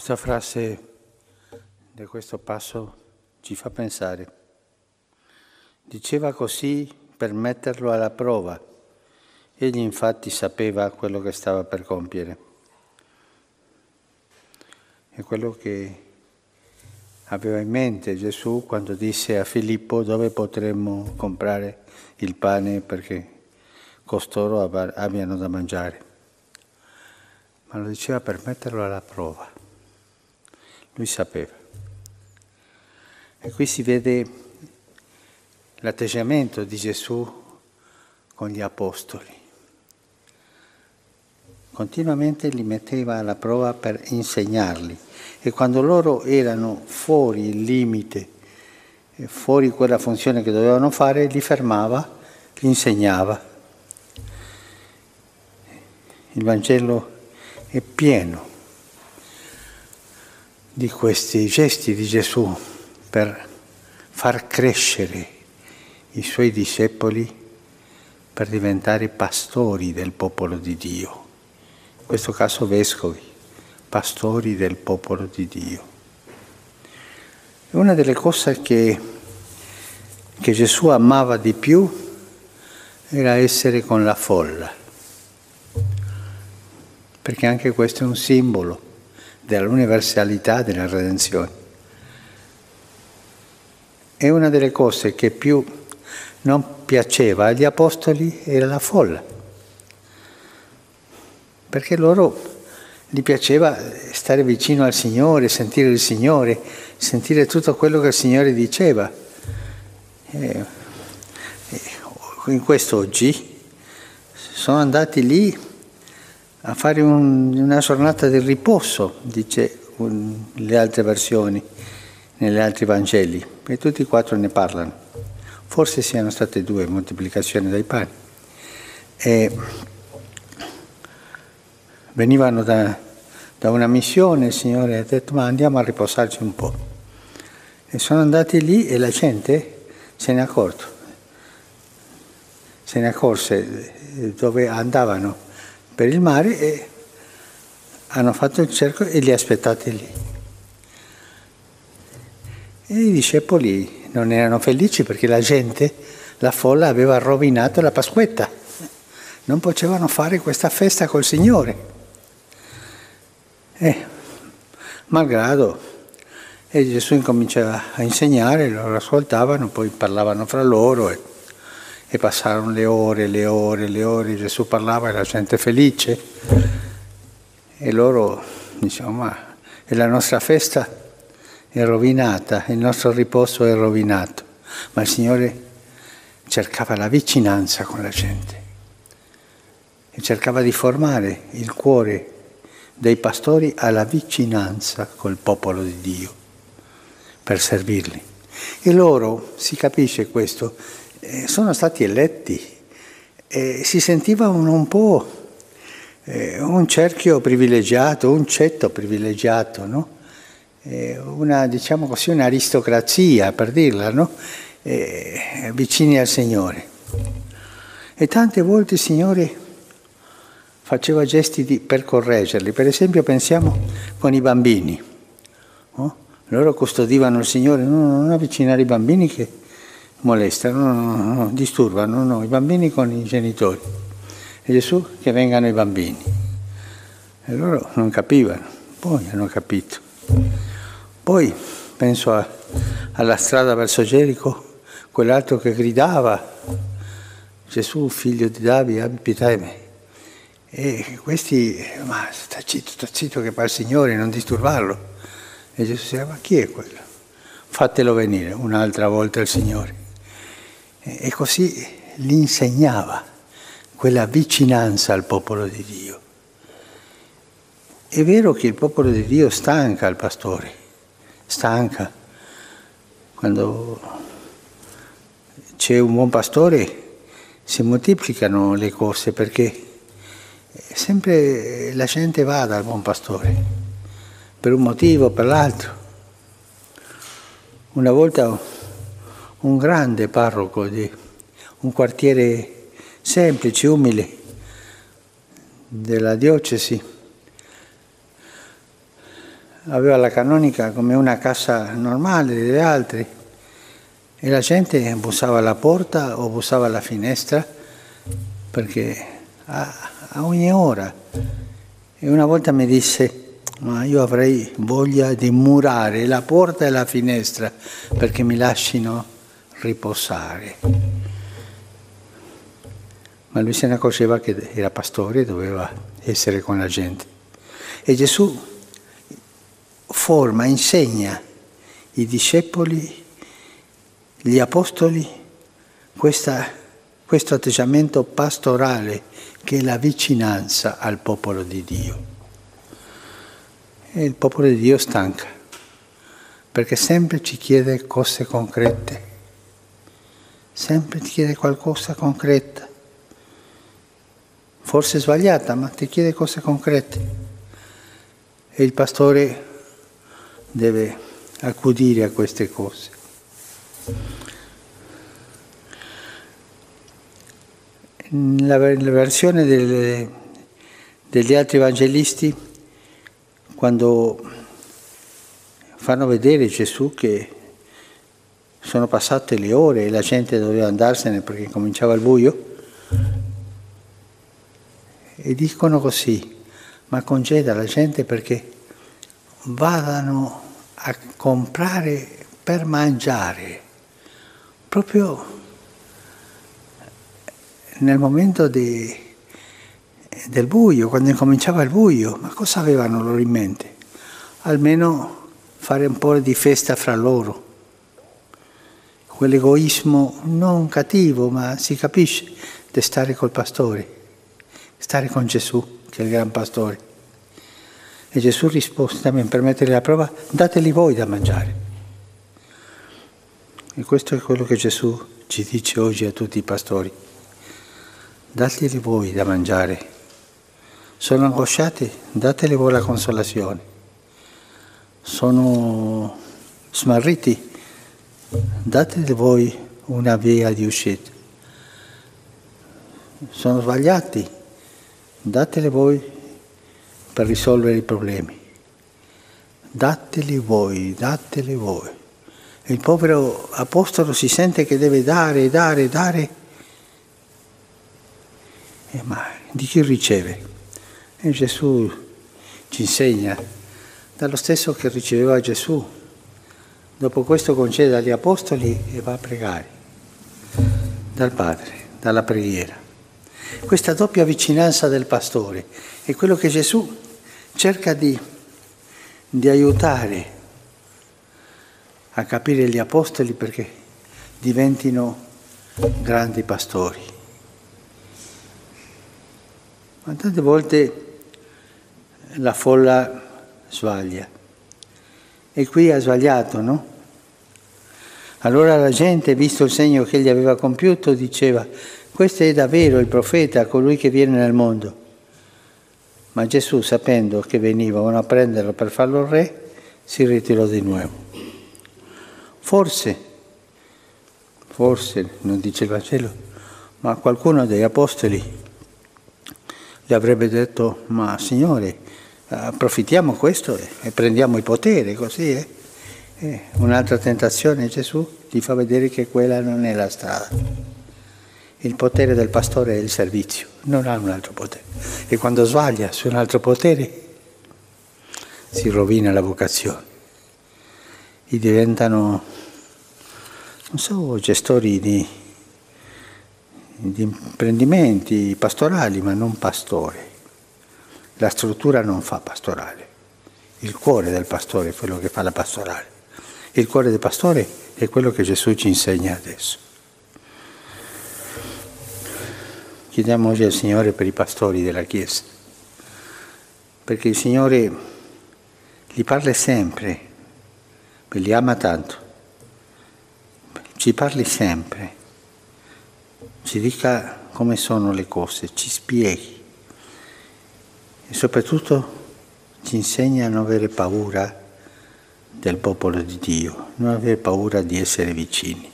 Questa frase di questo passo ci fa pensare. Diceva così per metterlo alla prova. Egli infatti sapeva quello che stava per compiere. È quello che aveva in mente Gesù quando disse a Filippo dove potremmo comprare il pane perché costoro abbiano da mangiare. Ma lo diceva per metterlo alla prova. Lui sapeva. E qui si vede l'atteggiamento di Gesù con gli apostoli. Continuamente li metteva alla prova per insegnarli e quando loro erano fuori il limite, fuori quella funzione che dovevano fare, li fermava, li insegnava. Il Vangelo è pieno di questi gesti di Gesù per far crescere i suoi discepoli per diventare pastori del popolo di Dio, in questo caso vescovi, pastori del popolo di Dio. E una delle cose che, che Gesù amava di più era essere con la folla, perché anche questo è un simbolo dell'universalità della redenzione. E una delle cose che più non piaceva agli apostoli era la folla, perché loro gli piaceva stare vicino al Signore, sentire il Signore, sentire tutto quello che il Signore diceva. In questo oggi sono andati lì a fare un, una giornata di riposo, dice un, le altre versioni, negli altri Vangeli, e tutti e quattro ne parlano. Forse siano state due moltiplicazioni dai pani. E venivano da, da una missione, il Signore ha detto ma andiamo a riposarci un po'. E sono andati lì e la gente se ne è accorto, se ne accorse dove andavano per il mare e hanno fatto il cerco e li aspettati lì. E i discepoli non erano felici perché la gente, la folla aveva rovinato la Pasquetta. Non potevano fare questa festa col Signore. E, malgrado, e Gesù incominciava a insegnare, loro ascoltavano, poi parlavano fra loro. E, e passarono le ore, le ore, le ore, Gesù parlava e la gente felice e loro dicevano ma la nostra festa è rovinata, il nostro riposo è rovinato, ma il Signore cercava la vicinanza con la gente e cercava di formare il cuore dei pastori alla vicinanza col popolo di Dio per servirli. E loro, si capisce questo, eh, sono stati eletti e si sentivano un po' eh, un cerchio privilegiato, un cetto privilegiato, no? eh, una, diciamo così, un'aristocrazia, per dirla, no? Eh, vicini al Signore. E tante volte il Signore faceva gesti di, per correggerli, per esempio pensiamo con i bambini, no? loro custodivano il Signore, no, non avvicinare i bambini che molestano, no, no, no, disturbano no, i bambini con i genitori. E Gesù che vengano i bambini. E loro non capivano, poi hanno capito. Poi penso a, alla strada verso Gerico, quell'altro che gridava, Gesù figlio di Davide, abbi pietà di me. E questi, ma sta zitto, sta zitto che fa il Signore, non disturbarlo. E Gesù diceva, ma chi è quello? Fatelo venire un'altra volta il Signore. E così gli insegnava quella vicinanza al popolo di Dio. È vero che il popolo di Dio stanca il pastore, stanca. Quando c'è un buon pastore si moltiplicano le cose perché sempre la gente va dal buon pastore, per un motivo o per l'altro. Una volta un grande parroco di un quartiere semplice, umile della diocesi, aveva la canonica come una casa normale delle altre e la gente bussava alla porta o bussava alla finestra perché a, a ogni ora. E una volta mi disse, ma io avrei voglia di murare la porta e la finestra perché mi lasciano riposare. Ma lui se ne accorgeva che era pastore e doveva essere con la gente. E Gesù forma, insegna i discepoli, gli apostoli, questa, questo atteggiamento pastorale che è la vicinanza al popolo di Dio. E il popolo di Dio stanca, perché sempre ci chiede cose concrete, sempre ti chiede qualcosa concreta, forse sbagliata, ma ti chiede cose concrete. E il pastore deve accudire a queste cose. La, versione delle, degli altri evangelisti, quando fanno vedere Gesù che sono passate le ore e la gente doveva andarsene perché cominciava il buio, e dicono così, ma congeda la gente perché vadano a comprare per mangiare, proprio nel momento di, del buio, quando incominciava il buio, ma cosa avevano loro in mente? Almeno fare un po' di festa fra loro. Quell'egoismo non cattivo, ma si capisce, di stare col pastore, stare con Gesù, che è il gran pastore. E Gesù rispose también per mettere la prova, dateli voi da mangiare. E questo è quello che Gesù ci dice oggi a tutti i pastori. Dateli voi da mangiare. Sono angosciati? Dateli voi la consolazione. Sono smarriti? Dateli voi una via di uscita. Sono sbagliati? Dateli voi per risolvere i problemi. Dateli voi, dateli voi. E il povero apostolo si sente che deve dare, dare, dare. Eh, ma di chi riceve? E Gesù ci insegna, dallo stesso che riceveva Gesù. Dopo questo concede agli apostoli e va a pregare dal Padre, dalla preghiera. Questa doppia vicinanza del pastore è quello che Gesù cerca di, di aiutare a capire gli apostoli perché diventino grandi pastori. Ma tante volte la folla sbaglia e qui ha sbagliato, no? Allora la gente, visto il segno che egli aveva compiuto, diceva, questo è davvero il profeta, colui che viene nel mondo. Ma Gesù, sapendo che venivano a prenderlo per farlo re, si ritirò di nuovo. Forse, forse, non dice il Vangelo, ma qualcuno degli apostoli gli avrebbe detto, ma Signore, approfittiamo questo e prendiamo il potere, così è. Eh? un'altra tentazione Gesù gli fa vedere che quella non è la strada. Il potere del pastore è il servizio, non ha un altro potere. E quando sbaglia su un altro potere si rovina la vocazione. E diventano, non so, gestori di, di imprendimenti pastorali, ma non pastori. La struttura non fa pastorale. Il cuore del pastore è quello che fa la pastorale. Il cuore del pastore è quello che Gesù ci insegna adesso. Chiediamo oggi al Signore per i pastori della Chiesa, perché il Signore li parla sempre, li ama tanto, ci parli sempre, ci dica come sono le cose, ci spieghi e soprattutto ci insegna a non avere paura del popolo di Dio, non avere paura di essere vicini.